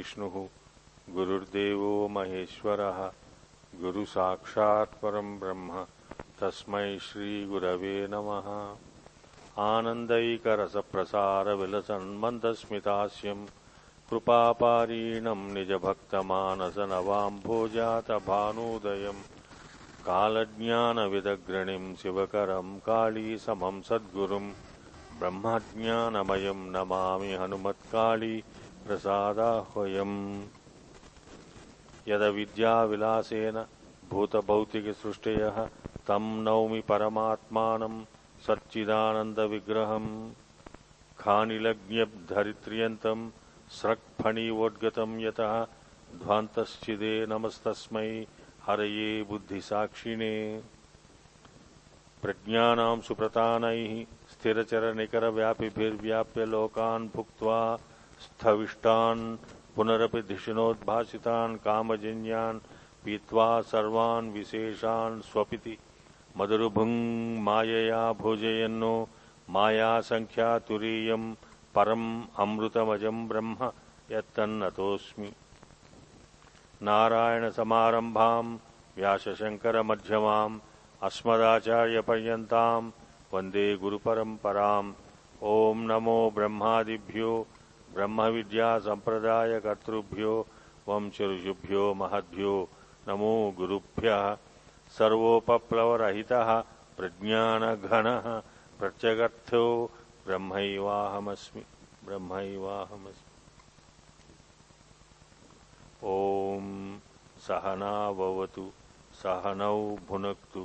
गुरुर्विष्णुः गुरुर्देवो महेश्वरः। गुरुसाक्षात् परम् ब्रह्म। तस्मै श्रीगुरवे नमः। आनन्दैकरसप्रसारविलसन्मन्दस्मितास्यम् कृपापारीणम् निजभक्तमानसनवाम्भोजातभानोदयम् कालज्ञानविदग्रणिम् शिवकरम् काळीसमम् सद्गुरुम्। ब्रह्मज्ञानमयम् नमामि हनुमत्काळी प्रसादाह्वयम्। यदविद्याविलासेन भूतभौतिकसृष्टयः तम् नौमि परमात्मानम् सच्चिदानन्दविग्रहम्। खानिलज्ञधरित्र्यन्तम् स्रक्फणीवोद्गतम् यतः ध्वान्तश्चिदे नमस्तस्मै हरये बुद्धिसाक्षिणे। प्रज्ञानाम् सुप्रतानैः स्थिरचरनिकरव्यापिभिर्व्याप्य लोकान् भुक्त्वा स्थविष्टान् पुनरपि धिषणोद्भासितान् कामजन्यान् पीत्वा सर्वान् विशेषान् स्वपिति मधुरुभुङ् मायया भोजयन्नो मायासङ्ख्यातुरीयम् परम् अमृतमजम् ब्रह्म यत्तन्नतोऽस्मि नारायणसमारम्भाम् व्यासशङ्करमध्यमाम् अस्मदाचार्यपर्यन्ताम् वन्दे गुरुपरम्पराम् ॐ नमो ब्रह्मादिभ्यो ब्रह्मविद्यासम्प्रदायकर्तृभ्यो वंशऋषिभ्यो महद्भ्यो नमो गुरुभ्यः सर्वोपप्लवरहितः प्रज्ञानघनः प्रत्यगर्थो ब्रह्मैवाहमस्मि ब्रह्मैवाहमस्मि ॐ सहना भवतु सहनौ भुनक्तु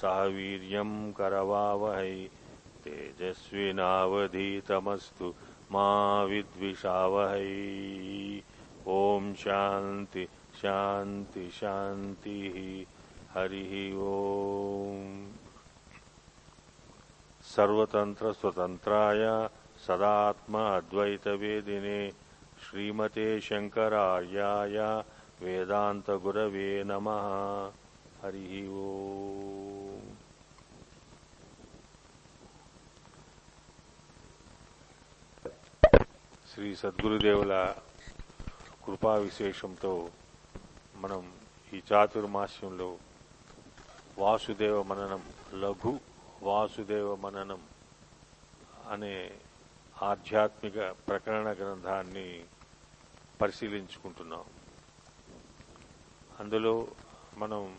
सह वीर्यम् करवावहै तेजस्विनावधीतमस्तु मा विद्विषावहै। ॐ शान्ति शान्ति, शान्तिः। हरिः ॐ सर्वतन्त्रस्वतन्त्राय सदात्म अद्वैतवेदिने श्रीमते शङ्करार्याय वेदान्तगुरवे नमः। हरिः ఓం శ్రీ సద్గురుదేవుల కృపా విశేషంతో మనం ఈ చాతుర్మాస్యంలో వాసుదేవ మననం లఘు వాసుదేవ మననం అనే ఆధ్యాత్మిక ప్రకరణ గ్రంథాన్ని పరిశీలించుకుంటున్నాం. అందులో మనం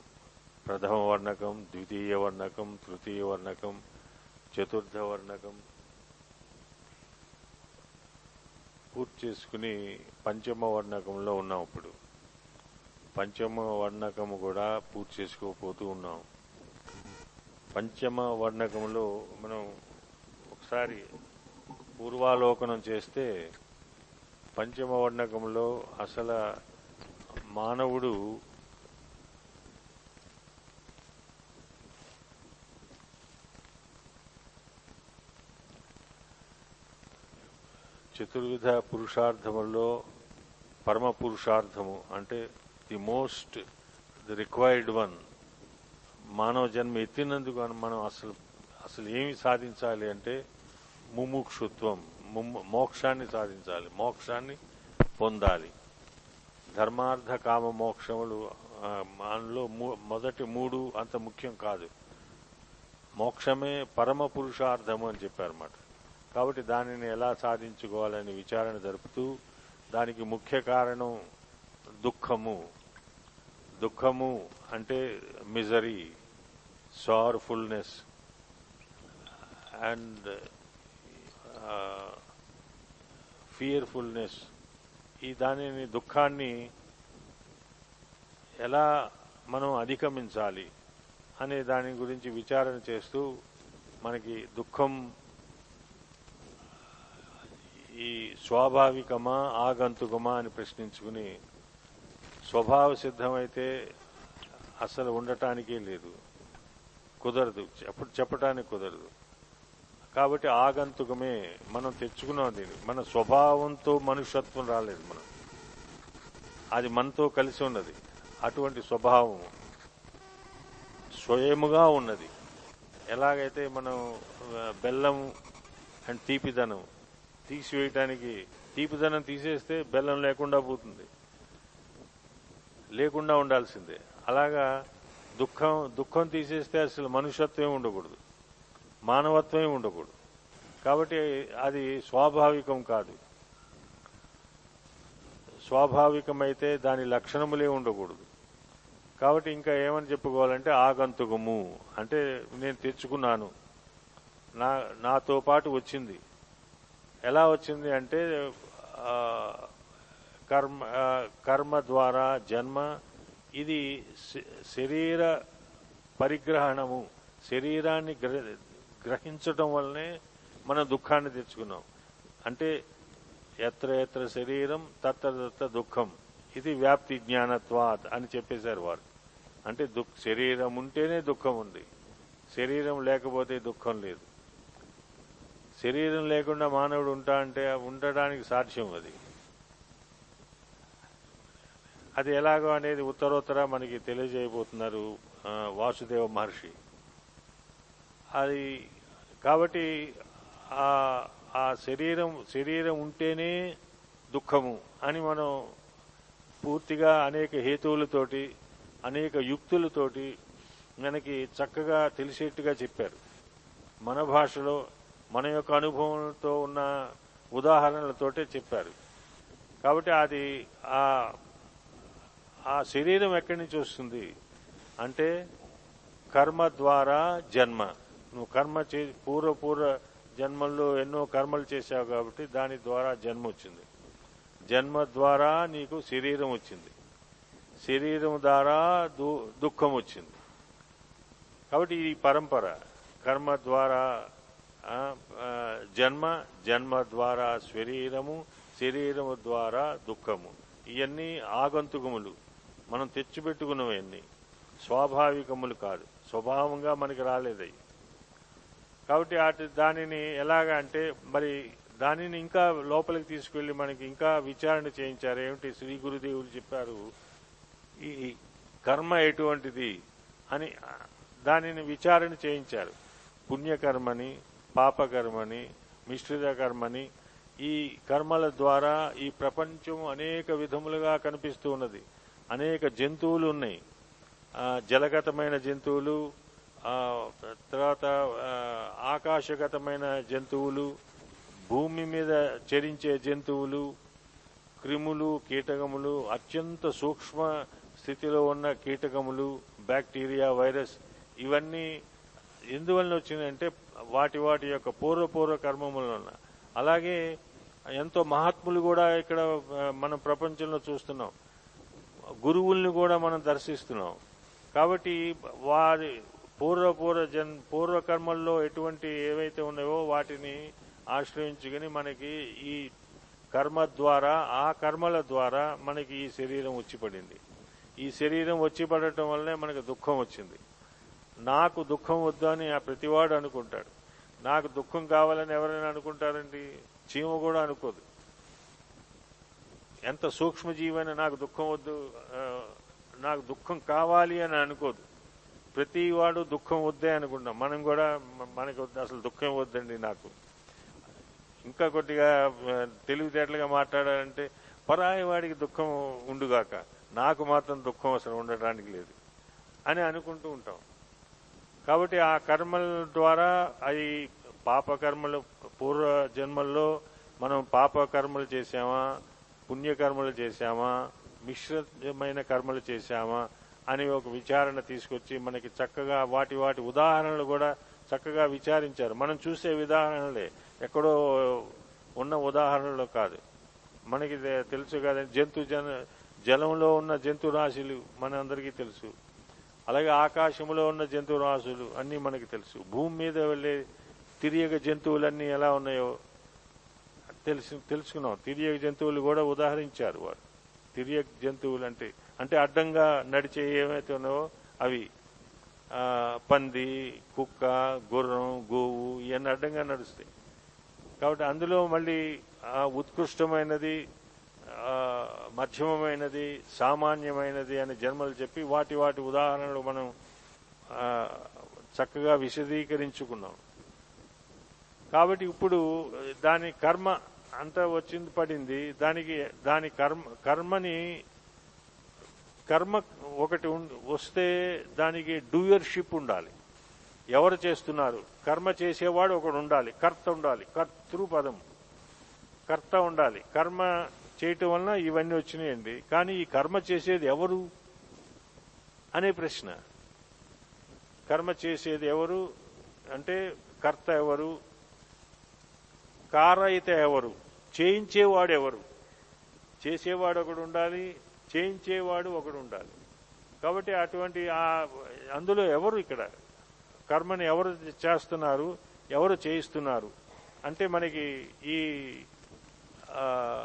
ప్రథమ వర్ణకం ద్వితీయ వర్ణకం తృతీయ వర్ణకం చతుర్థ వర్ణకం పూర్తి చేసుకుని పంచమ వర్ణకంలో ఉన్నాం ఇప్పుడు. పంచమ వర్ణకం కూడా పూర్తి చేసుకోపోతూ ఉన్నాం. పంచమ వర్ణకంలో మనం ఒకసారి పూర్వాలోకనం చేస్తే పంచమ వర్ణకంలో అసలు మానవుడు చతుర్విధ పురుషార్థముల్లో పరమ పురుషార్థము అంటే the most the required one మానవ జన్మ ఎత్తినందుకు మనం అసలు అసలు ఏమి సాధించాలి అంటే ముముక్షుత్వం మోక్షాన్ని సాధించాలి మోక్షాన్ని పొందాలి. ధర్మార్థ కామ మోక్షములు మనలో మొదటి మూడు అంత ముఖ్యం కాదు. మోక్షమే పరమ పురుషార్థము అని చెప్పారన్నమాట. కాబట్టి దానిని ఎలా సాధించుకోవాలని విచారణ జరుపుతూ దానికి ముఖ్య కారణం దుఃఖము. దుఃఖము అంటే మిజరీ సార్ఫుల్నెస్ అండ్ ఫియర్ఫుల్నెస్ ఈ దానిని దుఃఖాన్ని ఎలా మనం అధిగమించాలి అనే దాని గురించి విచారణ చేస్తూ మనకి దుఃఖం ఈ స్వాభావికమా ఆగంతుకమా అని ప్రశ్నించుకుని స్వభావ సిద్ధమైతే అసలు ఉండటానికే లేదు. కుదరదు. అప్పుడు చెప్పటానికి కుదరదు. కాబట్టి ఆగంతుకమే మనం తెచ్చుకున్నాం దీన్ని. మన స్వభావంతో మనుషత్వం రాలేదు మనం. అది మనతో కలిసి ఉన్నది. అటువంటి స్వభావం స్వయముగా ఉన్నది. ఎలాగైతే మనం బెల్లం అండ్ తీపిదనం తీసివేయటానికి తీపిదనం తీసేస్తే బెల్లం లేకుండా పోతుంది. లేకుండా ఉండాల్సిందే. అలాగా దుఃఖం దుఃఖం తీసేస్తే అసలు మనుషత్వమే ఉండకూడదు. మానవత్వమే ఉండకూడదు. కాబట్టి అది స్వాభావికం కాదు. స్వాభావికమైతే దాని లక్షణములే ఉండకూడదు. కాబట్టి ఇంకా ఏమని చెప్పుకోవాలంటే ఆగంతుకము. అంటే నేను తెచ్చుకున్నాను. నా నాతో పాటు వచ్చింది. ఎలా వచ్చింది అంటే కర్మ కర్మ ద్వారా జన్మ ఇది శ- శరీర పరిగ్రహణము శరీరాన్ని గ్రహించటం వల్లనే మనం దుఃఖాన్ని తెచ్చుకున్నాం. అంటే ఎత్ర ఎత్ర శరీరం తత్ర తత్ర దుఃఖం. ఇది వ్యాప్తి జ్ఞానత్వాత్ అని చెప్పేశారు వారు. అంటే శరీరం ఉంటేనే దుఃఖం ఉంది. శరీరం లేకపోతే దుఃఖం లేదు. శరీరం లేకుండా మానవుడు ఉంటా అంటే ఉండడానికి సాధ్యం అది. అది ఎలాగో అనేది ఉత్తరోత్తర మనకి తెలియజేయబోతున్నారు వాసుదేవ మహర్షి. అది కాబట్టి ఆ ఆ శరీరం శరీరం ఉంటేనే దుఃఖము అని మనం పూర్తిగా అనేక హేతువులతోటి అనేక యుక్తులతోటి మనకి చక్కగా తెలిసేట్టుగా చెప్పారు. మన భాషలో మన యొక్క అనుభవంతో ఉన్న ఉదాహరణలతోటే చెప్పారు. కాబట్టి అది ఆ ఆ శరీరం ఎక్కడి నుంచి వస్తుంది? అంటే కర్మ ద్వారా జన్మ. నువ్వు కర్మ చే పూర్వ పూర్వ జన్మల్లో ఎన్నో కర్మలు చేశావు కాబట్టి దాని ద్వారా జన్మ వచ్చింది. జన్మ ద్వారా నీకు శరీరం వచ్చింది. శరీరం ద్వారా దు- దుఃఖం వచ్చింది. కాబట్టి ఈ పరంపర. కర్మ ద్వారా జన్మ జన్మ ద్వారా శరీరము శరీరము ద్వారా దుఃఖము. ఇవన్నీ ఆగంతుకములు. మనం తెచ్చిపెట్టుకున్నవన్నీ స్వాభావికములు కాదు. స్వభావంగా మనకి రాలేదవి కాబట్టి అటు దానిని ఎలాగా అంటే మరి దానిని ఇంకా లోపలికి తీసుకెళ్ళి మనకి ఇంకా విచారణ చేయించారు. ఏమిటి? శ్రీ గురుదేవులు చెప్పారు ఈ కర్మ ఎటువంటిది అని దానిని విచారణ చేయించారు. పుణ్యకర్మని పాపకర్మని మిశ్రిత కర్మని ఈ కర్మల ద్వారా ఈ ప్రపంచం అనేక విధములుగా కనిపిస్తూ ఉన్నది. అనేక జంతువులు ఉన్నాయి. జలగతమైన జంతువులు తర్వాత ఆకాశగతమైన జంతువులు భూమి మీద చరించే జంతువులు క్రిములు కీటకములు అత్యంత సూక్ష్మ స్థితిలో ఉన్న కీటకములు బ్యాక్టీరియా వైరస్ ఇవన్నీ ఎందువలన వచ్చిందంటే వాటి వాటి యొక్క పూర్వపూర్వ కర్మములను అలాగే ఎంతో మహాత్ములు కూడా ఇక్కడ మనం ప్రపంచంలో చూస్తున్నాం. గురువుల్ని కూడా మనం దర్శిస్తున్నాం. కాబట్టి వారి పూర్వపూర్వ జన్ పూర్వ కర్మల్లో ఎటువంటి ఏవైతే ఉన్నాయో వాటిని ఆశ్రయించుకుని మనకి ఈ కర్మ ద్వారా ఆ కర్మల ద్వారా మనకి ఈ శరీరం వచ్చిపడింది ఈ శరీరం వచ్చిపడటం వల్లనే మనకు దుఃఖం వచ్చింది. నాకు దుఃఖం వద్దు అని ఆ ప్రతివాడు అనుకుంటాడు. నాకు దుఃఖం కావాలని ఎవరైనా అనుకుంటారండి? చీమ కూడా అనుకోదు. ఎంత సూక్ష్మజీవైనా నాకు దుఃఖం వద్దు నాకు దుఃఖం కావాలి అని అనుకోదు. ప్రతివాడు దుఃఖం వద్దే అనుకుంటాం. మనం కూడా మనకు అసలు దుఃఖం వద్దండి నాకు. ఇంకా కొద్దిగా తెలివితేటలుగా మాట్లాడాలంటే పరాయి వాడికి దుఃఖం ఉండుగాక నాకు మాత్రం దుఃఖం అసలు ఉండటానికి లేదు అని అనుకుంటూ ఉంటాం. కాబట్టి ఆ కర్మల ద్వారా అవి పాపకర్మలు పూర్వ జన్మల్లో మనం పాపకర్మలు చేశామా పుణ్యకర్మలు చేశామా మిశ్రమైన కర్మలు చేశామా అని ఒక విచారణ తీసుకొచ్చి మనకి చక్కగా వాటి వాటి ఉదాహరణలు కూడా చక్కగా విచారించారు. మనం చూసే ఉదాహరణలే ఎక్కడో ఉన్న ఉదాహరణలు కాదు. మనకి తెలుసు కదా జంతు జన జలంలో ఉన్న జంతు రాశులు మనందరికీ తెలుసు. అలాగే ఆకాశంలో ఉన్న జంతు రాసులు అన్నీ మనకి తెలుసు. భూమి మీద వెళ్ళే తిరియగ జంతువులన్నీ ఎలా ఉన్నాయో తెలుసు తెలుసుకున్నాం. తిరియగ జంతువులు కూడా ఉదాహరించారు వారు. తిరియగ జంతువులు అంటే అంటే అడ్డంగా నడిచే ఏమైతే ఉన్నాయో అవి పంది కుక్క గుర్రం గోవు ఇవన్నీ అడ్డంగా నడుస్తాయి. కాబట్టి అందులో మళ్ళీ ఉత్కృష్టమైనది మధ్యమమైనది సామాన్యమైనది అనే జన్మలు చెప్పి వాటి వాటి ఉదాహరణలు మనం చక్కగా విశదీకరించుకున్నాం. కాబట్టి ఇప్పుడు దాని కర్మ అంతా వచ్చింది పడింది. దానికి దాని కర్మ కర్మని కర్మ ఒకటి ఉం- వస్తే దానికి డూయర్షిప్ ఉండాలి. ఎవరు చేస్తున్నారు? కర్మ చేసేవాడు ఒకడు ఉండాలి. కర్త ఉండాలి. కర్తృపదం కర్త ఉండాలి. కర్మ చేయటం వలన ఇవన్నీ వచ్చినాయండి. కానీ ఈ కర్మ చేసేది ఎవరు? అనే ప్రశ్న. కర్మ చేసేది ఎవరు? అంటే కర్త ఎవరు? కారయిత ఎవరు? చేయించేవాడు ఎవరు? చేసేవాడు ఒకడు ఉండాలి చేయించేవాడు ఒకడు ఉండాలి. కాబట్టి అటువంటి ఆ అందులో ఎవరు ఇక్కడ? కర్మని ఎవరు చేస్తున్నారు? ఎవరు చేయిస్తున్నారు? అంటే మనకి ఈ ఆ, ఈ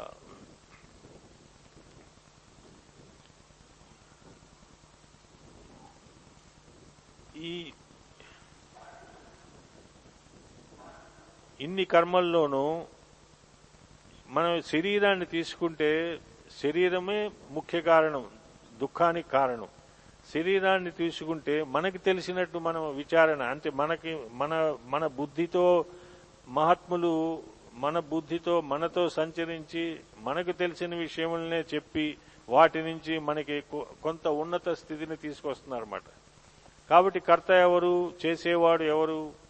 ఇన్ని కర్మల్లోనూ మనం శరీరాన్ని తీసుకుంటే శరీరమే ముఖ్య కారణం దుఃఖానికి కారణం. శరీరాన్ని తీసుకుంటే మనకి తెలిసినట్టు మనం విచారణ అంటే మనకి మన మన బుద్ధితో మహాత్ములు మన బుద్ధితో మనతో సంచరించి మనకు తెలిసిన విషయములనే చెప్పి వాటి నుంచి మనకి కొంత ఉన్నత స్థితిని తీసుకొస్తున్నారన్నమాట. కాబట్టి కర్త ఎవరు చేసేవాడు ఎవరు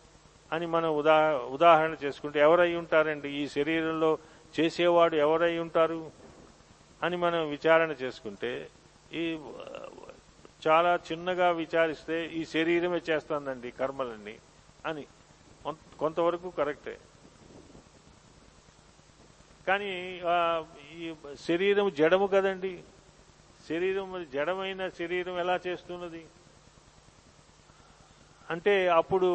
అని మనం ఉదా ఉదాహరణ చేసుకుంటే ఎవరై ఉంటారండి? ఈ శరీరంలో చేసేవాడు ఎవరై ఉంటారు? అని మనం విచారణ చేసుకుంటే ఈ చాలా చిన్నగా విచారిస్తే ఈ శరీరమే చేస్తుందండి కర్మలన్నీ అని. కొం- కొంతవరకు కరెక్టే. కానీ ఈ శరీరం జడము కదండి? శరీరం జడమైన శరీరం ఎలా చేస్తున్నది? అంటే అప్పుడు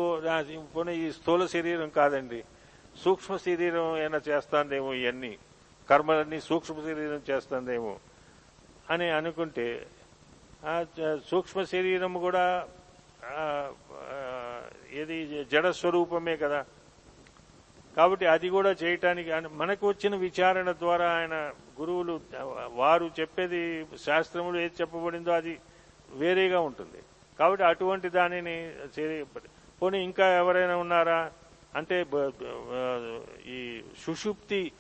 పోనీ ఈ స్థూల శరీరం కాదండి. సూక్ష్మ శరీరం ఏమైనా చేస్తాందేమో ఇవన్నీ కర్మలన్నీ సూక్ష్మ శరీరం చేస్తుందేమో అని అనుకుంటే సూక్ష్మ శరీరం కూడా ఏది జడ స్వరూపమే కదా. కాబట్టి అది కూడా చేయటానికి మనకు వచ్చిన విచారణ ద్వారా ఆయన గురువులు వారు చెప్పేది శాస్త్రములు ఏది చెప్పబడిందో అది వేరేగా ఉంటుంది. కాబట్టి అటువంటి దానిని చేరి- పోనీ ఇంకా ఎవరైనా ఉన్నారా? అంటే ఈ సుషుప్తి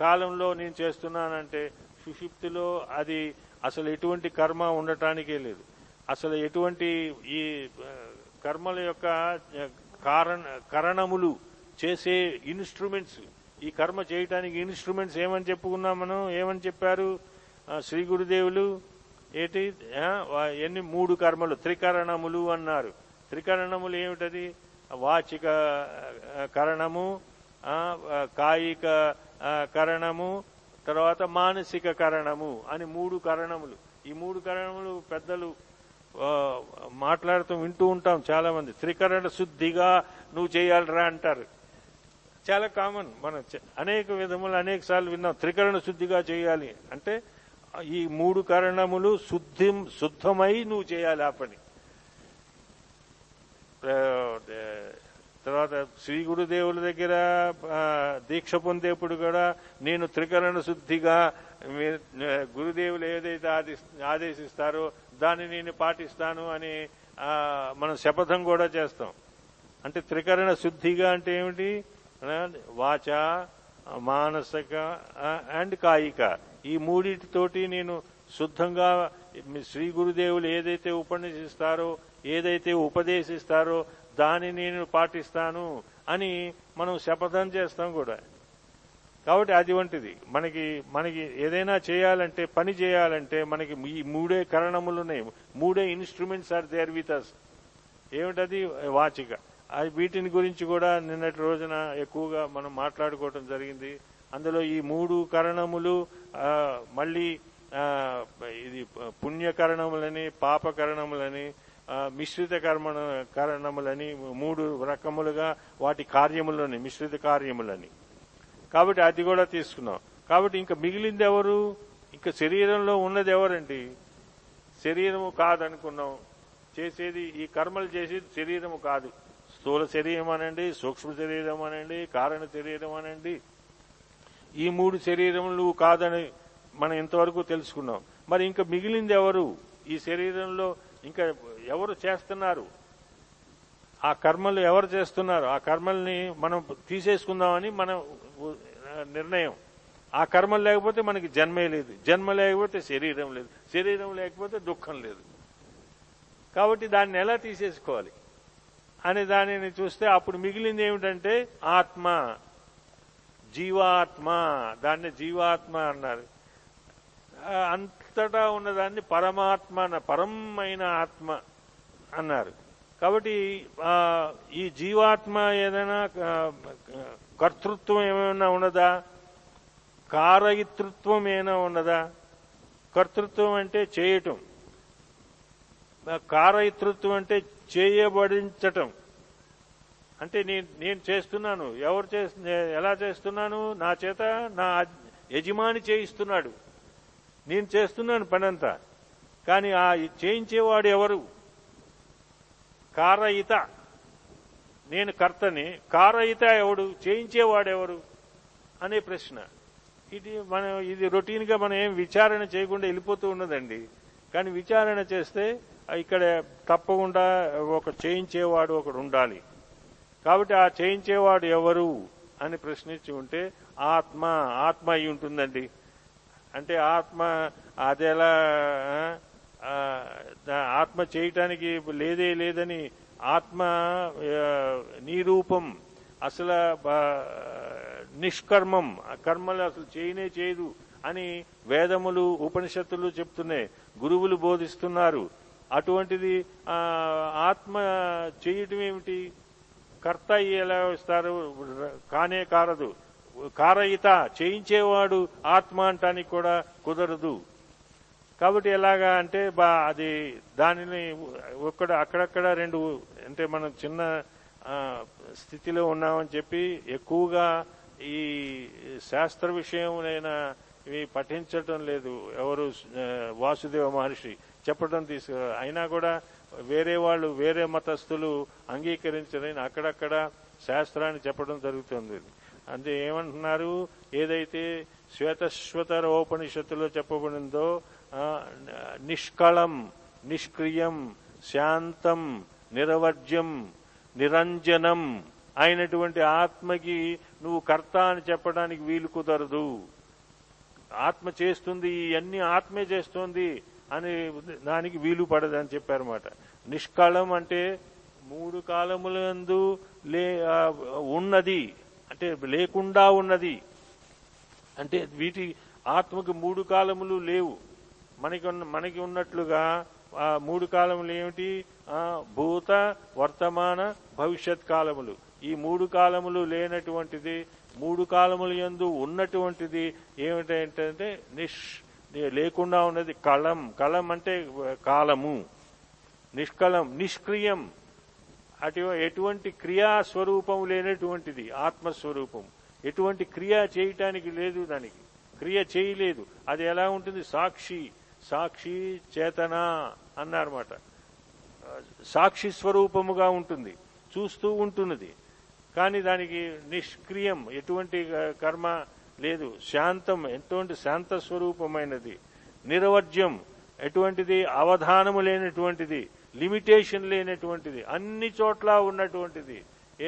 కాలంలో నేను చేస్తున్నానంటే సుషుప్తిలో అది అసలు ఎటువంటి కర్మ ఉండటానికే లేదు. అసలు ఎటువంటి ఈ కర్మల యొక్క కారణ కరణములు చేసే ఇన్స్ట్రుమెంట్స్ ఈ కర్మ చేయటానికి ఇన్స్ట్రుమెంట్స్ ఏమని చెప్పుకున్నాం మనం? ఏమని చెప్పారు? శ్రీ గురుదేవులు ఏంటి ఎన్ని మూడు కర్మలు త్రికరణములు అన్నారు. త్రికరణములు ఏమిటది? వాచిక కరణము కాయిక కరణము తర్వాత మానసిక కరణము అని మూడు కరణములు. ఈ మూడు కరణములు పెద్దలు మాట్లాడుతూ వింటూ ఉంటాం చాలా మంది త్రికరణ శుద్ధిగా నువ్వు చేయాలిరా అంటారు. చాలా కామన్. మనం అనేక విధములు అనేక సార్లు విన్నాం. త్రికరణ శుద్ధిగా చేయాలి అంటే ఈ మూడు కరణములు శుద్ధి శుద్ధమై నువ్వు చేయాలి ఆ పని. తర్వాత శ్రీ గురుదేవుల దగ్గర దీక్ష పొందేప్పుడు కూడా నేను త్రికరణ శుద్ధిగా గురుదేవులు ఏదైతే ఆదేశిస్తారో దాన్ని నేను పాటిస్తాను అని మనం శపథం కూడా చేస్తాం. అంటే త్రికరణ శుద్ధిగా అంటే ఏమిటి? వాచ మానసిక అండ్ కాయిక. ఈ మూడింటితోటి నేను శుద్ధంగా శ్రీ గురుదేవులు ఏదైతే ఉపన్యసిస్తారో ఏదైతే ఉపదేశిస్తారో దాన్ని నేను పాటిస్తాను అని మనం శపథం చేస్తాం కూడా. కాబట్టి అది వంటిది. మనకి మనకి ఏదైనా చేయాలంటే పని చేయాలంటే మనకి ఈ మూడే కరణములు ఉన్నాయి. మూడే instruments are there with us ఏమిటది? వాచిక. అది వీటిని గురించి కూడా నిన్నటి రోజున ఎక్కువగా మనం మాట్లాడుకోవటం జరిగింది. అందులో ఈ మూడు కరణములు మళ్ళీ ఇది పుణ్యకరణములని పాపకరణములని మిశ్రిత కర్మ కరణములని మూడు రకములుగా వాటి కార్యములని మిశ్రిత కార్యములని. కాబట్టి అది కూడా తీసుకున్నాం. కాబట్టి ఇంకా మిగిలింది ఎవరు? ఇంకా శరీరంలో ఉన్నది ఎవరండి? శరీరము కాదనుకున్నాం. చేసేది ఈ కర్మలు చేసేది శరీరము కాదు. స్థూల శరీరం అనండి సూక్ష్మ శరీరం అనండి కారణ శరీరం అనండి ఈ మూడు శరీరములు కాదని మనం ఇంతవరకు తెలుసుకున్నాం. మరి ఇంకా మిగిలింది ఎవరు? ఈ శరీరంలో ఇంకా ఎవరు చేస్తున్నారు? ఆ కర్మలు ఎవరు చేస్తున్నారు? ఆ కర్మల్ని మనం తీసేసుకుందామని మన నిర్ణయం. ఆ కర్మలు లేకపోతే మనకి జన్మే లేదు. జన్మ లేకపోతే శరీరం లేదు. శరీరం లేకపోతే దుఃఖం లేదు. కాబట్టి దాన్ని ఎలా తీసేసుకోవాలి? అనే దానిని చూస్తే అప్పుడు మిగిలింది ఏమిటంటే ఆత్మ. జీవాత్మ దాన్ని జీవాత్మ అన్నారు. అంతటా ఉన్నదాన్ని పరమాత్మ పరమైన ఆత్మ అన్నారు. కాబట్టి ఈ జీవాత్మ ఏదైనా కర్తృత్వం ఏమైనా ఉన్నదా? కారయితృత్వం ఏమైనా ఉన్నదా? కర్తృత్వం అంటే చేయటం. కారయితృత్వం అంటే చేయబడించటం. అంటే నేను నేను చేస్తున్నాను. ఎవరు చేస్తు ఎలా చేస్తున్నాను? నా చేత నా యజమాని చేయిస్తున్నాడు. నేను చేస్తున్నాను పనంతా. కానీ ఆ చేయించేవాడు ఎవరు? కారయిత. నేను కర్తని. కారయిత ఎవడు? చేయించేవాడు ఎవరు? అనే ప్రశ్న. ఇది మనం ఇది రొటీన్గా మనం ఏం విచారణ చేయకుండా వెళ్ళిపోతూ ఉన్నదండి. కానీ విచారణ చేస్తే ఇక్కడ తప్పకుండా ఒక చేయించేవాడు ఒకడు ఉండాలి. కాబట్టి ఆ చేయించేవాడు ఎవరు అని ప్రశ్నించి ఉంటే ఆత్మ ఆత్మ అయి ఉంటుందండి. అంటే ఆత్మ అదెలా ఆత్మ చేయటానికి లేదే లేదని ఆత్మ నిరూపం అసలు నిష్కర్మం కర్మలు అసలు చేయనే చేయదు అని వేదములు ఉపనిషత్తులు చెప్తున్నాయి. గురువులు బోధిస్తున్నారు. అటువంటిది ఆత్మ చేయటం ఏమిటి? కర్త ఎలా వస్తారు కానే కారదు. కారయిత చేయించేవాడు ఆత్మ అంటానికి కూడా కుదరదు. కాబట్టి ఎలాగా అంటే బా అది దానిని ఒక్కడ అక్కడక్కడ రెండు అంటే మనం చిన్న స్థితిలో ఉన్నామని చెప్పి ఎక్కువగా ఈ శాస్త్ర విషయమైన ఇవి పఠించటం లేదు. ఎవరు వాసుదేవ మహర్షి చెప్పడం తీసుకు అయినా కూడా వేరే వాళ్ళు వేరే మతస్థులు అంగీకరించలేని అక్కడక్కడ శాస్త్రాన్ని చెప్పడం జరుగుతుంది. అంటే ఏమంటున్నారు? ఏదైతే శ్వేతశ్వతర ఉపనిషత్తులో చెప్పబడిందో నిష్కళం నిష్క్రియం శాంతం నిరవర్జ్యం నిరంజనం అయినటువంటి ఆత్మకి నువ్వు కర్త అని చెప్పడానికి వీలు కుదరదు. ఆత్మ చేస్తుంది ఇవన్నీ ఆత్మే చేస్తుంది. అని దానికి వీలు పడదని చెప్పారన్నమాట. నిష్కాళం అంటే మూడు కాలములందు లే ఉన్నది. అంటే లేకుండా ఉన్నది. అంటే వీటి ఆత్మకు మూడు కాలములు లేవు. మనకి ఉన్న మనకి ఉన్నట్లుగా ఆ మూడు కాలములు ఏమిటి? భూత వర్తమాన భవిష్యత్ కాలములు. ఈ మూడు కాలములు లేనటువంటిది మూడు కాలములు యందు ఉన్నటువంటిది ఏమిటంటే నిష్ లేకుండా ఉన్నది కళం. కళం అంటే కాలము. నిష్కళం నిష్క్రియం. అటు ఎటువంటి క్రియా స్వరూపం లేనటువంటిది ఆత్మస్వరూపం. ఎటువంటి క్రియ చేయటానికి లేదు దానికి. క్రియ చేయలేదు. అది ఎలా ఉంటుంది? సాక్షి. సాక్షి చేతన అన్నారన్నమాట. సాక్షి స్వరూపముగా ఉంటుంది. చూస్తూ ఉంటున్నది. కానీ దానికి నిష్క్రియం. ఎటువంటి కర్మ లేదు శాంతం ఎటువంటి శాంత స్వరూపమైనది? నిరవర్జ్యం ఎటువంటిది? అవధానము లేనటువంటిది? లిమిటేషన్ లేనటువంటిది? అన్ని చోట్ల ఉన్నటువంటిది?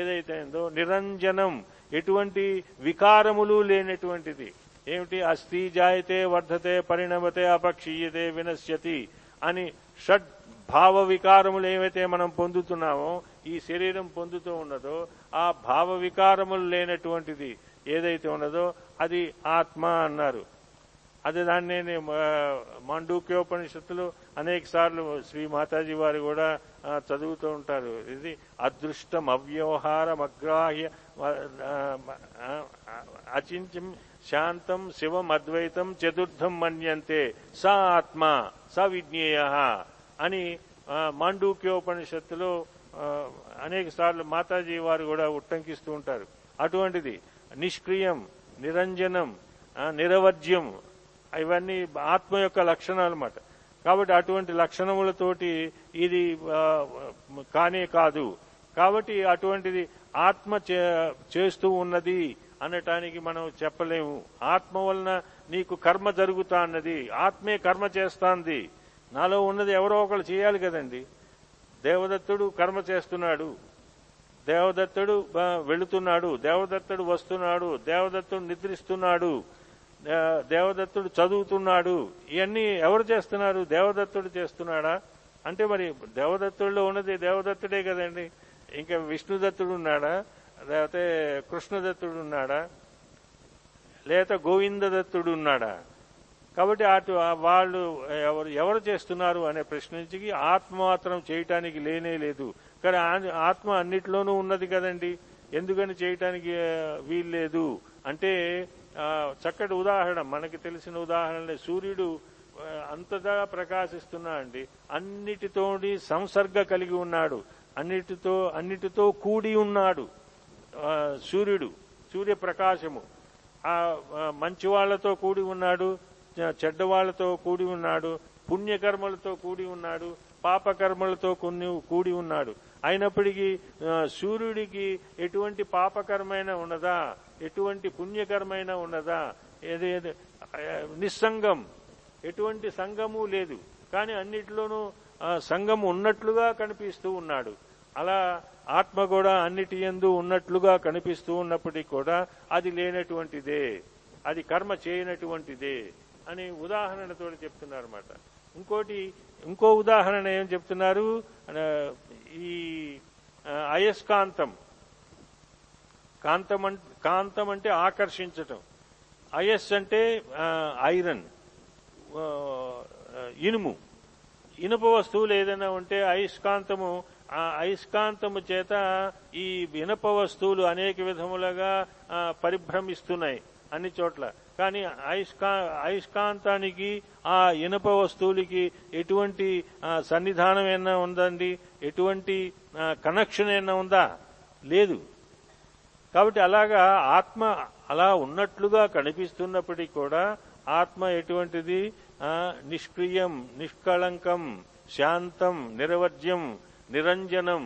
ఏదైతే ఉందో నిరంజనం ఎటువంటి వికారములు లేనటువంటిది? ఏమిటి? అస్థి జాయతే వర్ధతే పరిణమతే అపక్షీయతే వినశ్యతి అని షడ్ భావ వికారములు ఏవైతే మనం పొందుతున్నామో ఈ శరీరం పొందుతూ ఉన్నదో ఆ భావ వికారములు లేనటువంటిది. ఏదైతే ఉన్నదో అది ఆత్మ అన్నారు. అదే దాన్ని నేను, మాండూక్యోపనిషత్తులు అనేక సార్లు శ్రీ మాతాజీ వారు కూడా చదువుతూ ఉంటారు. ఇది అదృష్టం అవ్యవహారం అగ్రాహ్య అచించం శాంతం శివం అద్వైతం చతుర్థం మన్యంతే. స ఆత్మ స విజ్ఞేయ అని మాండూక్యోపనిషత్తులో అనేక సార్లు మాతాజీ వారు కూడా ఉట్టంకిస్తూ ఉంటారు. అటువంటిది. నిష్క్రియం నిరంజనం నిరవర్జ్యం ఇవన్నీ ఆత్మ యొక్క లక్షణాలు అన్నమాట కాబట్టి అటువంటి లక్షణములతోటి ఇది కానే కాదు. కాబట్టి అటువంటిది ఆత్మ చే- చేస్తూ ఉన్నది అనటానికి మనం చెప్పలేము. ఆత్మ వలన నీకు కర్మ జరుగుతా అన్నది ఆత్మే కర్మ చేస్తాంది. నాలో ఉన్నది ఎవరో ఒకరు చేయాలి కదండి. దేవదత్తుడు కర్మ చేస్తున్నాడు. దేవదత్తుడు వెళుతున్నాడు దేవదత్తుడు వస్తున్నాడు దేవదత్తుడు నిద్రిస్తున్నాడు దేవదత్తుడు చదువుతున్నాడు ఇవన్నీ ఎవరు చేస్తున్నారు? దేవదత్తుడు చేస్తున్నాడా? అంటే మరి దేవదత్తుడిలో ఉన్నది దేవదత్తుడే కదండి. ఇంకా విష్ణుదత్తుడు ఉన్నాడా? లేకపోతే కృష్ణదత్తుడు ఉన్నాడా? లేత గోవిందదత్తుడు ఉన్నాడా? కాబట్టి అటు వాళ్ళు ఎవరు ఎవరు చేస్తున్నారు అనే ప్రశ్నించి ఆత్మ మాత్రం చేయటానికి లేనే లేదు. కానీ ఆత్మ అన్నిట్లోనూ ఉన్నది కదండి. ఎందుకని చేయటానికి వీల్లేదు. అంటే చక్కటి ఉదాహరణ మనకి తెలిసిన ఉదాహరణలే. సూర్యుడు అంతటా ప్రకాశిస్తున్నా అండి. అన్నిటితోటి సంసర్గ కలిగి ఉన్నాడు. అన్నిటితో అన్నిటితో కూడి ఉన్నాడు సూర్యుడు సూర్యప్రకాశము. ఆ ఆ, మంచి వాళ్ళతో కూడి ఉన్నాడు చెడ్డ వాళ్ళతో కూడి ఉన్నాడు పుణ్యకర్మలతో కూడి ఉన్నాడు పాపకర్మలతో కొన్ని కూడి ఉన్నాడు. అయినప్పటికీ సూర్యుడికి ఎటువంటి పాపకరమైన ఉన్నదా? ఎటువంటి పుణ్యకరమైన ఉన్నదా? ఏది నిస్సంగం. ఎటువంటి సంగము లేదు. కానీ అన్నిటిలోనూ సంఘం సంగం ఉన్నట్లుగా కనిపిస్తూ ఉన్నాడు. అలా ఆత్మ కూడా అన్నిటి ఎందు ఉన్నట్లుగా కనిపిస్తూ ఉన్నప్పటికీ కూడా అది లేనటువంటిదే. అది కర్మ చేయనటువంటిదే అని ఉదాహరణతో చెప్తున్నారు అన్నమాట ఇంకోటి ఇంకో ఉదాహరణ ఏం చెప్తున్నారు? ఈ అయస్కాంతం. కాంతం కాంతం అంటే ఆకర్షించటం. అయస్ అంటే ఐరన్. ఇనుము. ఇనుప వస్తువులు ఏదైనా ఉంటే అయస్కాంతము ఆ అయస్కాంతము చేత ఈ ఇనుప వస్తువులు అనేక విధములుగా పరిభ్రమిస్తున్నాయి అన్ని చోట్ల. కానీ అయస్కా అయస్కాంతానికి ఆ ఇనుప వస్తువులకి ఎటువంటి సన్నిధానం ఏమైనా ఉందండి? ఎటువంటి కనెక్షన్ ఏమైనా ఉందా? లేదు. కాబట్టి అలాగా ఆత్మ అలా ఉన్నట్లుగా కనిపిస్తున్నప్పటికీ కూడా ఆత్మ ఎటువంటిది? నిష్క్రియం నిష్కళంకం శాంతం నిరవర్జ్యం నిరంజనం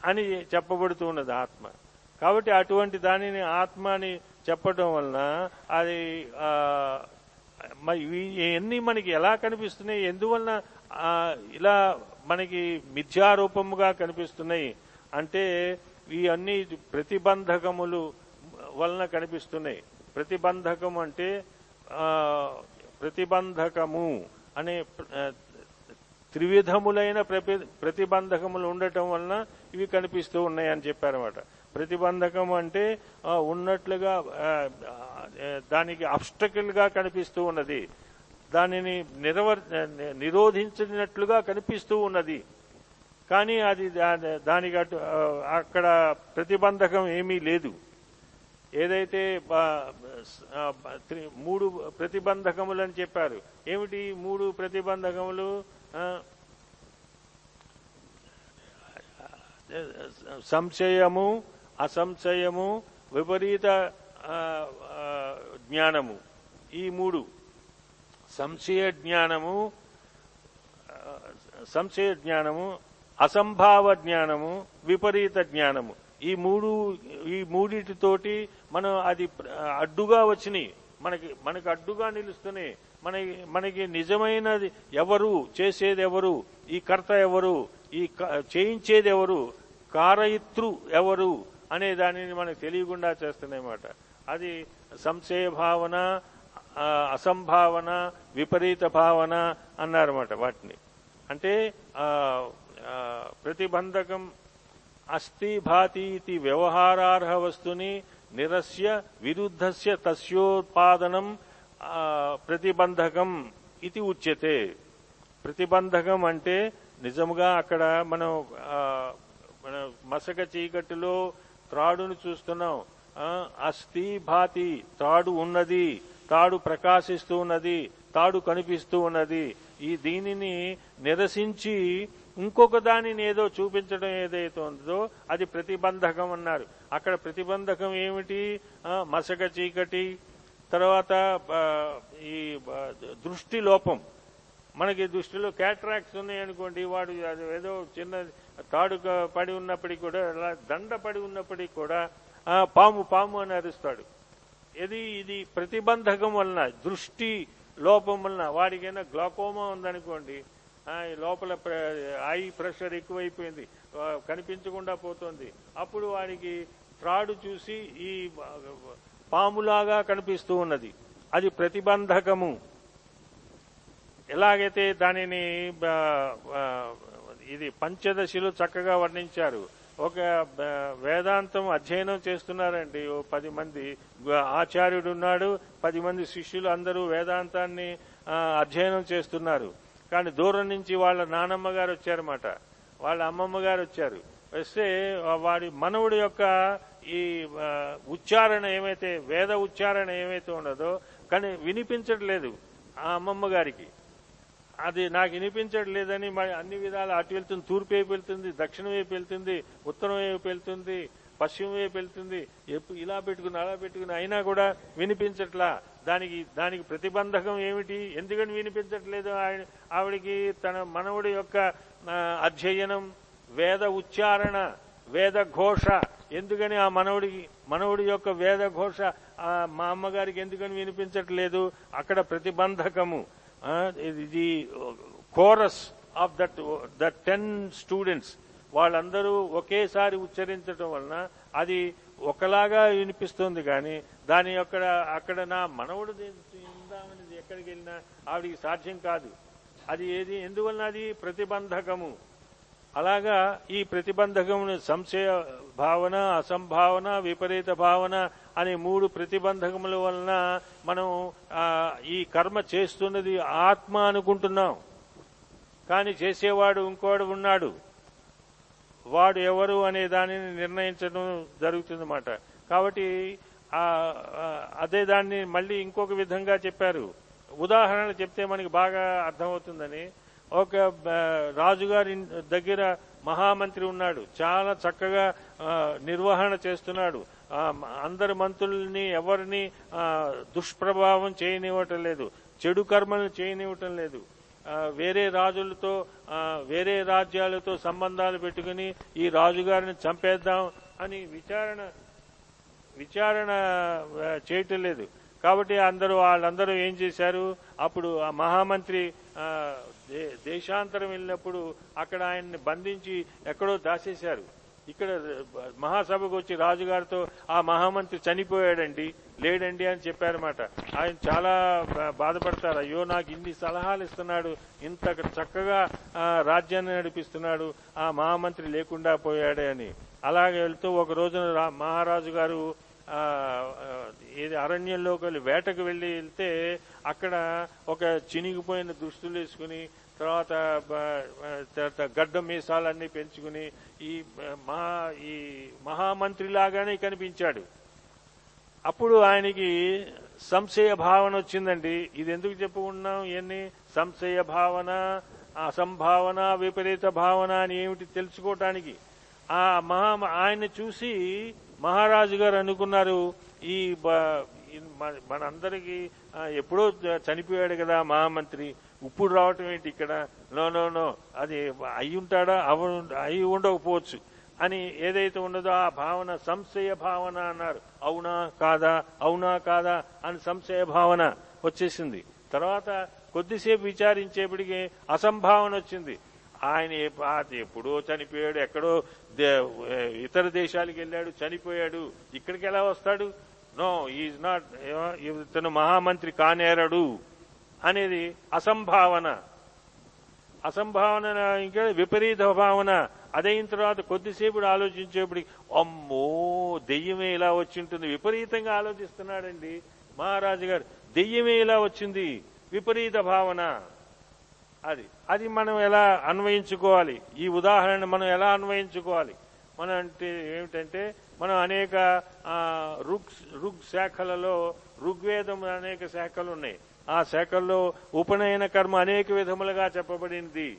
అని చెప్పబడుతూ ఉన్నది ఆత్మ. కాబట్టి అటువంటి దానిని ఆత్మ అని చెప్పడం వలన అది ఎన్ని ఇవన్నీ మనకి ఎలా కనిపిస్తున్నాయి ఎందువలన ఇలా మనకి మిథ్యారూపముగా కనిపిస్తున్నాయి అంటే ఈ అన్ని ప్రతిబంధకములు వలన కనిపిస్తున్నాయి. ప్రతిబంధకం అంటే ప్రతిబంధకము అనే త్రివిధములైన ప్రతిబంధకములు ఉండటం వలన ఇవి కనిపిస్తూ ఉన్నాయని చెప్పారన్నమాట. ప్రతిబంధకం అంటే ఉన్నట్లుగా దానికి అబ్స్టకిల్గా కనిపిస్తూ ఉన్నది. దానిని నిరవర్ నిరోధించినట్లుగా కనిపిస్తూ ఉన్నది. కానీ అది దా- దానికి అటు అక్కడ ప్రతిబంధకం ఏమీ లేదు. ఏదైతే మూడు ప్రతిబంధకములు అని చెప్పారు. ఏమిటి మూడు ప్రతిబంధకములు? సంశయము అసంశయము విపరీత జ్ఞానము. ఈ మూడు. సంశయ జ్ఞానము సంశయ జ్ఞానము అసంభావ జ్ఞానము విపరీత జ్ఞానము. ఈ మూడు ఈ మూడిటితోటి మనం అది అడ్డుగా వచ్చినాయి. మనకి మనకి అడ్డుగా నిలుస్తున్నాయి. మనకి మనకి నిజమైనది ఎవరు చేసేది ఎవరు ఈ కర్త ఎవరు ఈ క- చేయించేది ఎవరు కారయిత్రు ఎవరు అనే దానిని మనకు తెలియకుండా చేస్తున్నాయన్నమాట అది సంశయ భావన అసంభావన విపరీత భావన అన్నారన్నమాట వాటిని. అంటే ప్రతిబంధకం అస్థి భాతి ఇది వ్యవహారార్హ వస్తుని నిరస్య విరుద్ధస్య తస్యోత్పాదనం ప్రతిబంధకం ఇది ఉచ్యతే. ప్రతిబంధకం అంటే నిజముగా అక్కడ మనం మన మసక చీకటిలో త్రాడును చూస్తున్నాం. అస్థి భాతి త్రాడు ఉన్నది తాడు ప్రకాశిస్తూ ఉన్నది తాడు కనిపిస్తూ ఉన్నది. ఈ దీనిని నిరసించి ఇంకొక దానిని ఏదో చూపించడం ఏదైతే ఉందో అది ప్రతిబంధకం అన్నారు. అక్కడ ప్రతిబంధకం ఏమిటి? మసక చీకటి తర్వాత ఈ దృష్టి లోపం. మనకి దృష్టిలో క్యాట్రాక్ట్స్ ఉన్నాయనుకోండి వాడు అది ఏదో చిన్న తాడు పడి ఉన్నప్పటికీ కూడా దండ పడి ఉన్నప్పటికీ కూడా పాము పాము అని అరుస్తాడు. ఇది ఇది ప్రతిబంధకం వలన దృష్టి లోపం వలన. వాడికైనా గ్లాకోమా ఉందనుకోండి లోపల ప్ర- ఐ ప్రెషర్ ఎక్కువైపోయింది కనిపించకుండా పోతుంది. అప్పుడు వాడికి త్రాడు చూసి ఈ పాములాగా కనిపిస్తూ ఉన్నది. అది ప్రతిబంధకము. ఎలాగైతే దానిని ఇది పంచదశలు చక్కగా వర్ణించారు. ఒక వేదాంతం అధ్యయనం చేస్తున్నారండి ఓ పది మంది. ఆచార్యుడు ఉన్నాడు పది మంది శిష్యులు అందరూ వేదాంతాన్ని అధ్యయనం చేస్తున్నారు. కానీ దూరం నుంచి వాళ్ళ నానమ్మ గారు వచ్చారన్నమాట. వాళ్ళ అమ్మమ్మ గారు వచ్చారు. వస్తే వాడి మనవుడి యొక్క ఈ ఉచ్చారణ ఏమైతే వేద ఉచ్చారణ ఏమైతే ఉండదో కానీ వినిపించట్లేదు ఆ అమ్మమ్మ గారికి. అది నాకు వినిపించట్లేదని మరి అన్ని విధాలు అటు వెళ్తుంది తూర్పు వైపు వెళ్తుంది దక్షిణం వైపు వెళ్తుంది ఉత్తరం వైపు వెళ్తుంది పశ్చిమ వైపు వెళ్తుంది ఇలా పెట్టుకుని అలా పెట్టుకుని అయినా కూడా వినిపించట్లా. దానికి దానికి ప్రతిబంధకం ఏమిటి? ఎందుకని వినిపించట్లేదు? ఆయన ఆవిడికి తన మనవుడి యొక్క అధ్యయనం వేద ఉచ్చారణ వేద ఘోష. ఎందుకని ఆ మనవుడికి మనవుడి యొక్క వేద ఘోష మా అమ్మగారికి ఎందుకని వినిపించట్లేదు? అక్కడ ప్రతిబంధకము. ఆ, ఇది chorus of that the ten students వాళ్ళందరూ ఒకేసారి ఉచ్చరించడం వలన అది ఒకలాగా వినిపిస్తుంది కానీ దాని యొక్క అక్కడ నా మనవుడు ఇందామనేది ఎక్కడికి వెళ్ళినా ఆవిడికి సాధ్యం కాదు. అది ఏది? ఎందువలన అది? ప్రతిబంధకము. అలాగా ఈ ప్రతిబంధకమును సంశయ భావన అసంభావన విపరీత భావన అనే మూడు ప్రతిబంధకముల వలన మనం ఈ కర్మ చేస్తున్నది ఆత్మ అనుకుంటున్నాం. కానీ చేసేవాడు ఇంకోడు ఉన్నాడు. వాడు ఎవరు అనే దానిని నిర్ణయించడం జరుగుతుందన్నమాట. కాబట్టి అదే దాన్ని మళ్ళీ ఇంకొక విధంగా చెప్పారు. ఉదాహరణ చెప్తే మనకి బాగా అర్థమవుతుందని. ఒక రాజుగారి దగ్గర మహామంత్రి ఉన్నాడు. చాలా చక్కగా నిర్వహణ చేస్తున్నాడు. అందరి మంత్రుల్ని ఎవరిని దుష్ప్రభావం చేయనివ్వటం లేదు. చెడు కర్మలు చేయనివ్వటం లేదు. వేరే రాజులతో వేరే రాజ్యాలతో సంబంధాలు పెట్టుకుని ఈ రాజుగారిని చంపేద్దాం అని విచారణ విచారణ చేయటం లేదు. కాబట్టి అందరూ వాళ్ళందరూ ఏం చేశారు? అప్పుడు ఆ మహామంత్రి దే- దేశాంతరం వెళ్ళినప్పుడు అక్కడ ఆయన్ని బంధించి ఎక్కడో దాచేశారు. ఇక్కడ మహాసభకు వచ్చి రాజుగారితో ఆ మహామంత్రి చనిపోయాడండి లేడండి అని చెప్పారన్నమాట. ఆయన చాలా బా- బాధపడతారు. అయ్యో నాకు ఇన్ని సలహాలు ఇస్తున్నాడు ఇంత చక్కగా రాజ్యాన్ని నడిపిస్తున్నాడు ఆ మహామంత్రి లేకుండా పోయాడే అని. అలాగే వెళ్తూ ఒక రోజున రా- మహారాజు గారు ఏది అరణ్యంలోకి వెళ్ళి వేటకు వెళ్ళి వెళ్తే అక్కడ ఒక చినిగిపోయిన దుస్తులు వేసుకుని తర్వాత తర్వాత గడ్డ మీసాలన్నీ పెంచుకుని ఈ మహా ఈ మహామంత్రి లాగానే కనిపించాడు. అప్పుడు ఆయనకి సంశయ భావన వచ్చిందండి. ఇది ఎందుకు చెప్పుకున్నాం ఇవన్నీ సంశయ భావన అసంభావన విపరీత భావన అని ఏమిటి తెలుసుకోవటానికి ఆ మహా ఆయన చూసి మహారాజు గారు అనుకున్నారు ఈ మన- మనందరికీ ఎప్పుడో చనిపోయాడు కదా మహామంత్రి ఇప్పుడు రావటం ఏంటి ఇక్కడ? No no no. అది అయి ఉంటాడా? అవ అయి ఉండకపోవచ్చు. అని ఏదైతే ఉన్నదో ఆ భావన సంశయ భావన అన్నారు. అవునా కాదా? అవునా కాదా? అని సంశయ భావన వచ్చేసింది. తర్వాత కొద్దిసేపు విచారించేప్పటికి అసంభావన వచ్చింది. ఆయన ఎప్పుడో చనిపోయాడు ఎక్కడో దే- ఇతర దేశాలకు వెళ్ళాడు చనిపోయాడు. ఇక్కడికి ఎలా వస్తాడు? నో ఈజ్ నాట్ ఇతను మహామంత్రి కానేరడు. అనేది అసంభావన. అసంభావన ఇంకా విపరీత భావన. అదైన తర్వాత కొద్దిసేపు ఆలోచించేప్పుడు అమ్మో దెయ్యమే ఇలా వచ్చి ఉంటుంది విపరీతంగా ఆలోచిస్తున్నాడండి మహారాజు గారు. దెయ్యమే ఇలా వచ్చింది. విపరీత భావన. అది అది మనం ఎలా అన్వయించుకోవాలి? ఈ ఉదాహరణ మనం ఎలా అన్వయించుకోవాలి? మనం అంటే ఏమిటంటే మనం అనేక రుగ్ రుగ్ ఋగ్ శాఖలలో ఋగ్వేదం అనేక శాఖలు ఉన్నాయి. ఆ శాఖల్లో ఉపనయన కర్మ అనేక విధములుగా చెప్పబడింది.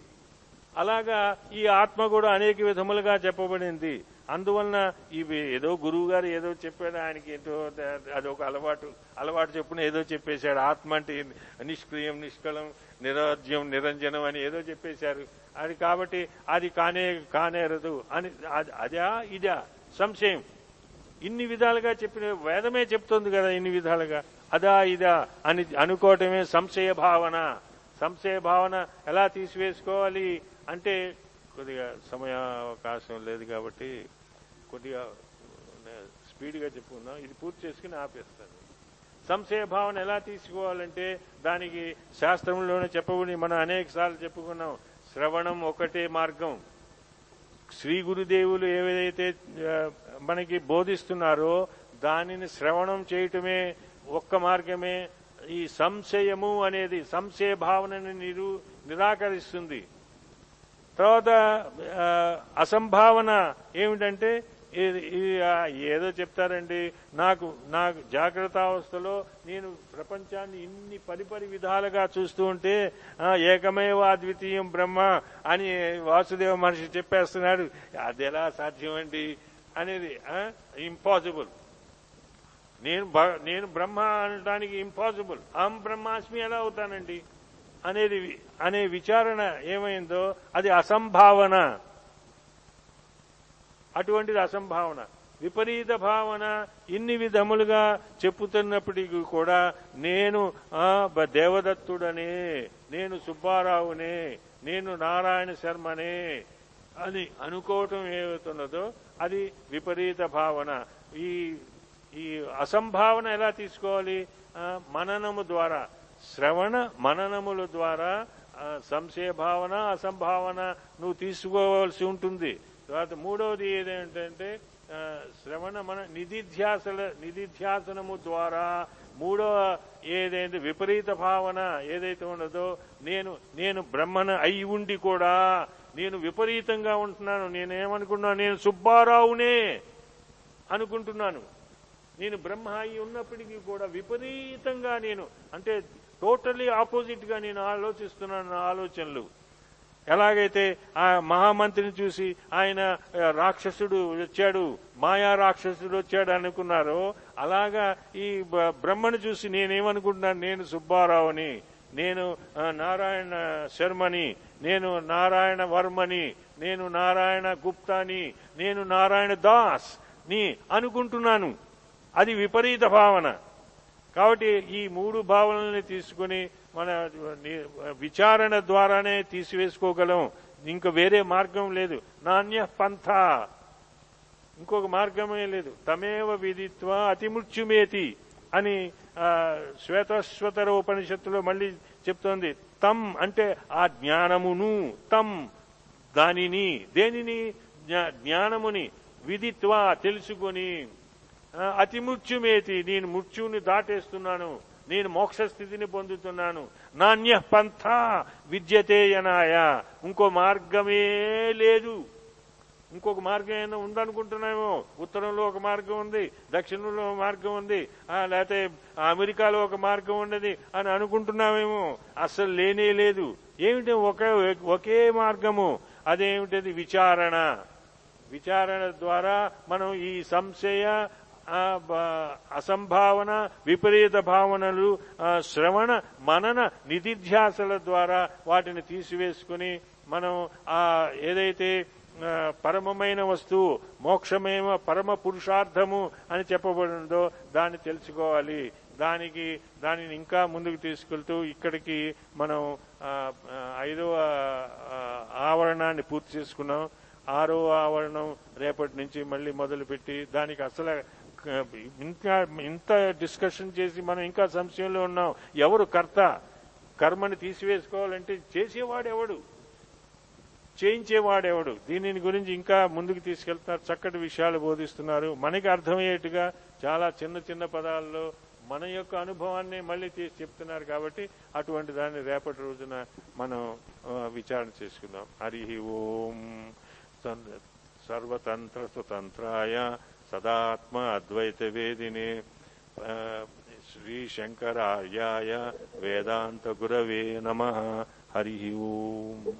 అలాగా ఈ ఆత్మ కూడా అనేక విధములుగా చెప్పబడింది. అందువలన ఇవి ఏదో గురువు గారు ఏదో చెప్పాడు ఆయనకి ఏంటో అదొక అలవాటు అలవాటు చెప్పున ఏదో చెప్పేశాడు. ఆత్మ అంటే నిష్క్రియం నిష్కలం నిరాజ్యం నిరంజనం అని ఏదో చెప్పేశారు. అది కాబట్టి అది కానే కానేరదు అని అదా ఇదా సంశయం. ఇన్ని విధాలుగా చెప్పిన వేదమే చెప్తోంది కదా ఇన్ని విధాలుగా. అదా ఇదా అని అనుకోవటమే సంశయ భావన. సంశయ భావన ఎలా తీసివేసుకోవాలి అంటే కొద్దిగా సమయ అవకాశం లేదు కాబట్టి కొద్దిగా స్పీడ్గా చెప్పుకుందాం. ఇది పూర్తి చేసుకుని ఆపేస్తాను. సంశయ భావన ఎలా తీసుకోవాలంటే దానికి శాస్త్రంలోనే చెప్పబడి మనం అనేక సార్లు చెప్పుకున్నాం. శ్రవణం ఒకటే మార్గం. శ్రీ గురుదేవులు ఏదైతే మనకి బోధిస్తున్నారో దానిని శ్రవణం చేయటమే ఒక్క మార్గమే ఈ సంశయము అనేది సంశయ భావనని నిరు నిరాకరిస్తుంది. తర్వాత అసంభావన ఏమిటంటే ఇది- ఏదో చెప్తారండి నాకు నాకు జాగ్రత్త అవస్థలో నేను ప్రపంచాన్ని ఇన్ని పరిపరి విధాలుగా చూస్తూ ఉంటే ఏకమేవ అద్వితీయం బ్రహ్మ అని వాసుదేవ మహర్షి చెప్పేస్తున్నాడు. అది ఎలా సాధ్యమండి? అనేది ఇంపాసిబుల్ నేను భ- నేను బ్రహ్మ అనడానికి ఇంపాసిబుల్ అహం బ్రహ్మాస్మి ఎలా అవుతానండి? అనేది అనే విచారణ ఏమైందో అది అసంభావన. అటువంటిది అసంభావన. విపరీత భావన ఇన్ని విధములుగా చెప్పుతున్నప్పటికీ కూడా నేను ఆ, బ- దేవదత్తుడనే నేను సుబ్బారావునే నేను నారాయణ శర్మనే అని అనుకోవటం ఏమవుతున్నదో అది విపరీత భావన. ఈ ఈ అసంభావన ఎలా తీసుకోవాలి? మననము ద్వారా. శ్రవణ మననముల ద్వారా సంశయభావన సంశయ భావన అసంభావన నువ్వు తీసుకోవాల్సి ఉంటుంది. తర్వాత మూడవది ఏదేంటంటే శ్రవణ మన నిధిధ్యాసల నిధిధ్యాసనము ద్వారా మూడవ ఏదైతే విపరీత భావన ఏదైతే ఉన్నదో నేను నేను బ్రహ్మను అయి ఉండి కూడా నేను విపరీతంగా ఉంటున్నాను. నేనేమనుకున్నాను నేను సుబ్బారావునే అనుకుంటున్నాను. నేను బ్రహ్మ అయి ఉన్నప్పటికీ కూడా విపరీతంగా నేను అంటే టోటల్లీ ఆపోజిట్గా నేను ఆలోచిస్తున్నాను నా ఆలోచనలు. ఎలాగైతే ఆ మహామంత్రిని చూసి ఆయన రాక్షసుడు వచ్చాడు మాయా రాక్షసుడు వచ్చాడు అనుకున్నారో అలాగా ఈ బ్రహ్మను చూసి నేనేమనుకుంటున్నాను నేను సుబ్బారావుని నేను నారాయణ శర్మని నేను నారాయణ వర్మని నేను నారాయణ గుప్తాని నేను నారాయణ దాస్ని అనుకుంటున్నాను. అది విపరీత భావన. కాబట్టి ఈ మూడు భావనల్ని తీసుకుని మన విచారణ ద్వారానే తీసివేసుకోగలం. ఇంకా వేరే మార్గం లేదు. నాణ్య పంథ. ఇంకొక మార్గమే లేదు. తమేవ విధిత్వ అతిమృత్యుమేతి అని శ్వేతశ్వతర ఉపనిషత్తులో మళ్ళీ చెప్తోంది. తమ్ అంటే ఆ జ్ఞానమును తమ్ దానిని దేనిని? జ్ఞా- జ్ఞానముని విధిత్వ తెలుసుకొని అతి మృత్యుమేతి నేను మృత్యువుని దాటేస్తున్నాను నేను మోక్ష స్థితిని పొందుతున్నాను. నాణ్య పంథ విద్యతేయనాయ ఇంకో మార్గమే లేదు. ఇంకొక మార్గం ఏమైనా ఉందనుకుంటున్నామో ఉత్తరంలో ఒక మార్గం ఉంది దక్షిణంలో ఒక మార్గం ఉంది లేకపోతే అమెరికాలో ఒక మార్గం ఉన్నది అని అనుకుంటున్నామేమో అస్సలు లేనే లేదు. ఏమిటి ఒకే ఒకే మార్గము? అదేమిటది? విచారణ. విచారణ ద్వారా మనం ఈ సంశయ అసంభావన విపరీత భావనలు శ్రవణ మనన నిధిధ్యాసల ద్వారా వాటిని తీసివేసుకుని మనం ఆ ఏదైతే పరమమైన వస్తువు మోక్షమేమ పరమ పురుషార్థము అని చెప్పబడిందో దాన్ని తెలుసుకోవాలి. దానికి దానిని ఇంకా ముందుకు తీసుకెళ్తూ ఇక్కడికి మనం ఐదవ ఆవరణాన్ని పూర్తి చేసుకున్నాం. ఆరో ఆవరణం రేపటి నుంచి మళ్ళీ మొదలుపెట్టి దానికి అసలు ఇంకా ఇంత డిస్కషన్ చేసి మనం ఇంకా సంశయంలో ఉన్నాం. ఎవరు కర్త? కర్మని తీసివేసుకోవాలంటే చేసేవాడెవడు? చేయించేవాడెవడు? దీనిని గురించి ఇంకా ముందుకు తీసుకెళ్తున్నారు. చక్కటి విషయాలు బోధిస్తున్నారు. మనకి అర్థమయ్యేట్టుగా చాలా చిన్న చిన్న పదాల్లో మన యొక్క అనుభవాన్ని మళ్ళీ తీసి చెప్తున్నారు కాబట్టి అటువంటి దాన్ని రేపటి రోజున మనం విచారణ చేసుకుందాం. హరి ఓం. సర్వతంత్ర స్వతంత్రాయ सदात्मा अद्वैतवेदिने श्रीशङ्करार्याय वेदान्तगुरवे नमः। हरिः ओम्।